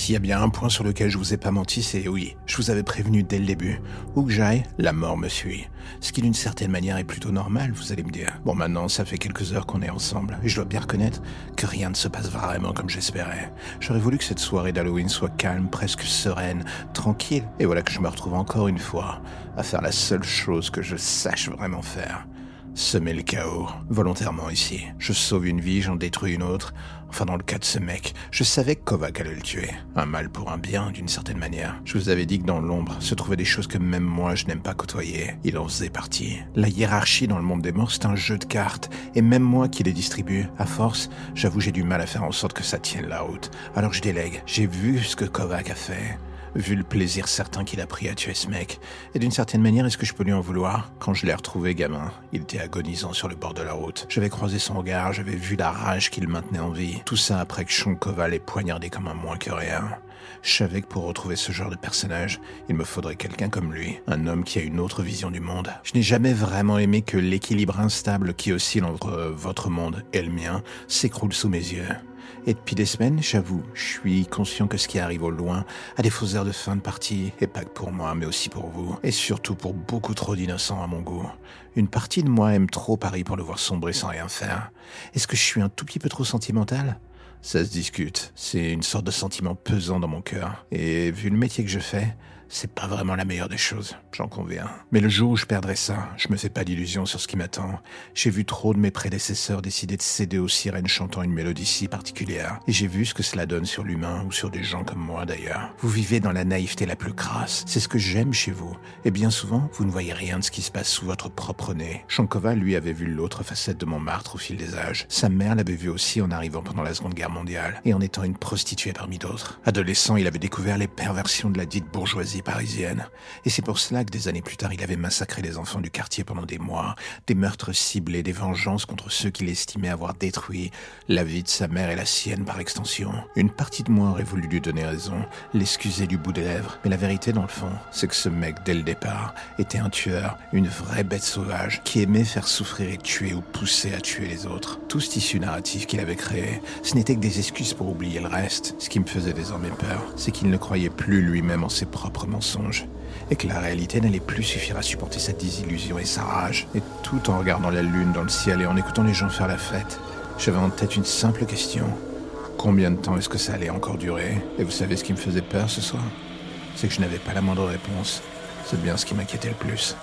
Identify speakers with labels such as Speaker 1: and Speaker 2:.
Speaker 1: S'il y a bien un point sur lequel je vous ai pas menti, c'est oui, je vous avais prévenu dès le début. Où que j'aille, la mort me suit. Ce qui d'une certaine manière est plutôt normal, vous allez me dire. Bon maintenant, ça fait quelques heures qu'on est ensemble, et je dois bien reconnaître que rien ne se passe vraiment comme j'espérais. J'aurais voulu que cette soirée d'Halloween soit calme, presque sereine, tranquille, et voilà que je me retrouve encore une fois à faire la seule chose que je sache vraiment faire. Semer le chaos, volontairement ici. Je sauve une vie, j'en détruis une autre. Enfin, dans le cas de ce mec, je savais que Kovac allait le tuer. Un mal pour un bien, d'une certaine manière. Je vous avais dit que dans l'ombre se trouvaient des choses que même moi je n'aime pas côtoyer. Il en faisait partie. La hiérarchie dans le monde des morts, c'est un jeu de cartes. Et même moi qui les distribue, à force, j'avoue j'ai du mal à faire en sorte que ça tienne la route. Alors je délègue. J'ai vu ce que Kovac a fait vu le plaisir certain qu'il a pris à tuer ce mec. Et d'une certaine manière, est-ce que je peux lui en vouloir? Quand je l'ai retrouvé gamin, il était agonisant sur le bord de la route. J'avais croisé son regard, j'avais vu la rage qu'il maintenait en vie. Tout ça après que Shonkova l'ait poignardé comme un moins que rien. Je savais que pour retrouver ce genre de personnage, il me faudrait quelqu'un comme lui, un homme qui a une autre vision du monde. Je n'ai jamais vraiment aimé que l'équilibre instable qui oscille entre votre monde et le mien s'écroule sous mes yeux. Et depuis des semaines, j'avoue, je suis conscient que ce qui arrive au loin a des fausses heures de fin de partie, et pas que pour moi, mais aussi pour vous, et surtout pour beaucoup trop d'innocents à mon goût. Une partie de moi aime trop Paris pour le voir sombrer sans rien faire. Est-ce que je suis un tout petit peu trop sentimental? Ça se discute. C'est une sorte de sentiment pesant dans mon cœur. Et vu le métier que je fais, c'est pas vraiment la meilleure des choses, j'en conviens. Mais le jour où je perdrai ça, je me fais pas d'illusions sur ce qui m'attend. J'ai vu trop de mes prédécesseurs décider de céder aux sirènes chantant une mélodie si particulière. Et j'ai vu ce que cela donne sur l'humain, ou sur des gens comme moi d'ailleurs. Vous vivez dans la naïveté la plus crasse. C'est ce que j'aime chez vous. Et bien souvent, vous ne voyez rien de ce qui se passe sous votre propre nez. Shankova, lui, avait vu l'autre facette de Montmartre au fil des âges. Sa mère l'avait vu aussi en arrivant pendant la Seconde Guerre mondiale, et en étant une prostituée parmi d'autres. Adolescent, il avait découvert les perversions de la dite bourgeoisie parisienne. Et c'est pour cela que des années plus tard, il avait massacré les enfants du quartier pendant des mois, des meurtres ciblés, des vengeances contre ceux qu'il estimait avoir détruit la vie de sa mère et la sienne par extension. Une partie de moi aurait voulu lui donner raison, l'excuser du bout des lèvres, mais la vérité dans le fond, c'est que ce mec, dès le départ, était un tueur, une vraie bête sauvage, qui aimait faire souffrir et tuer ou pousser à tuer les autres. Tout ce tissu narratif qu'il avait créé, ce n'était que des excuses pour oublier le reste. Ce qui me faisait désormais peur, c'est qu'il ne croyait plus lui-même en ses propres mensonges et que la réalité n'allait plus suffire à supporter sa désillusion et sa rage. Et tout en regardant la lune dans le ciel et en écoutant les gens faire la fête, j'avais en tête une simple question. Combien de temps est-ce que ça allait encore durer? Et vous savez ce qui me faisait peur ce soir? C'est que je n'avais pas la moindre réponse. C'est bien ce qui m'inquiétait le plus.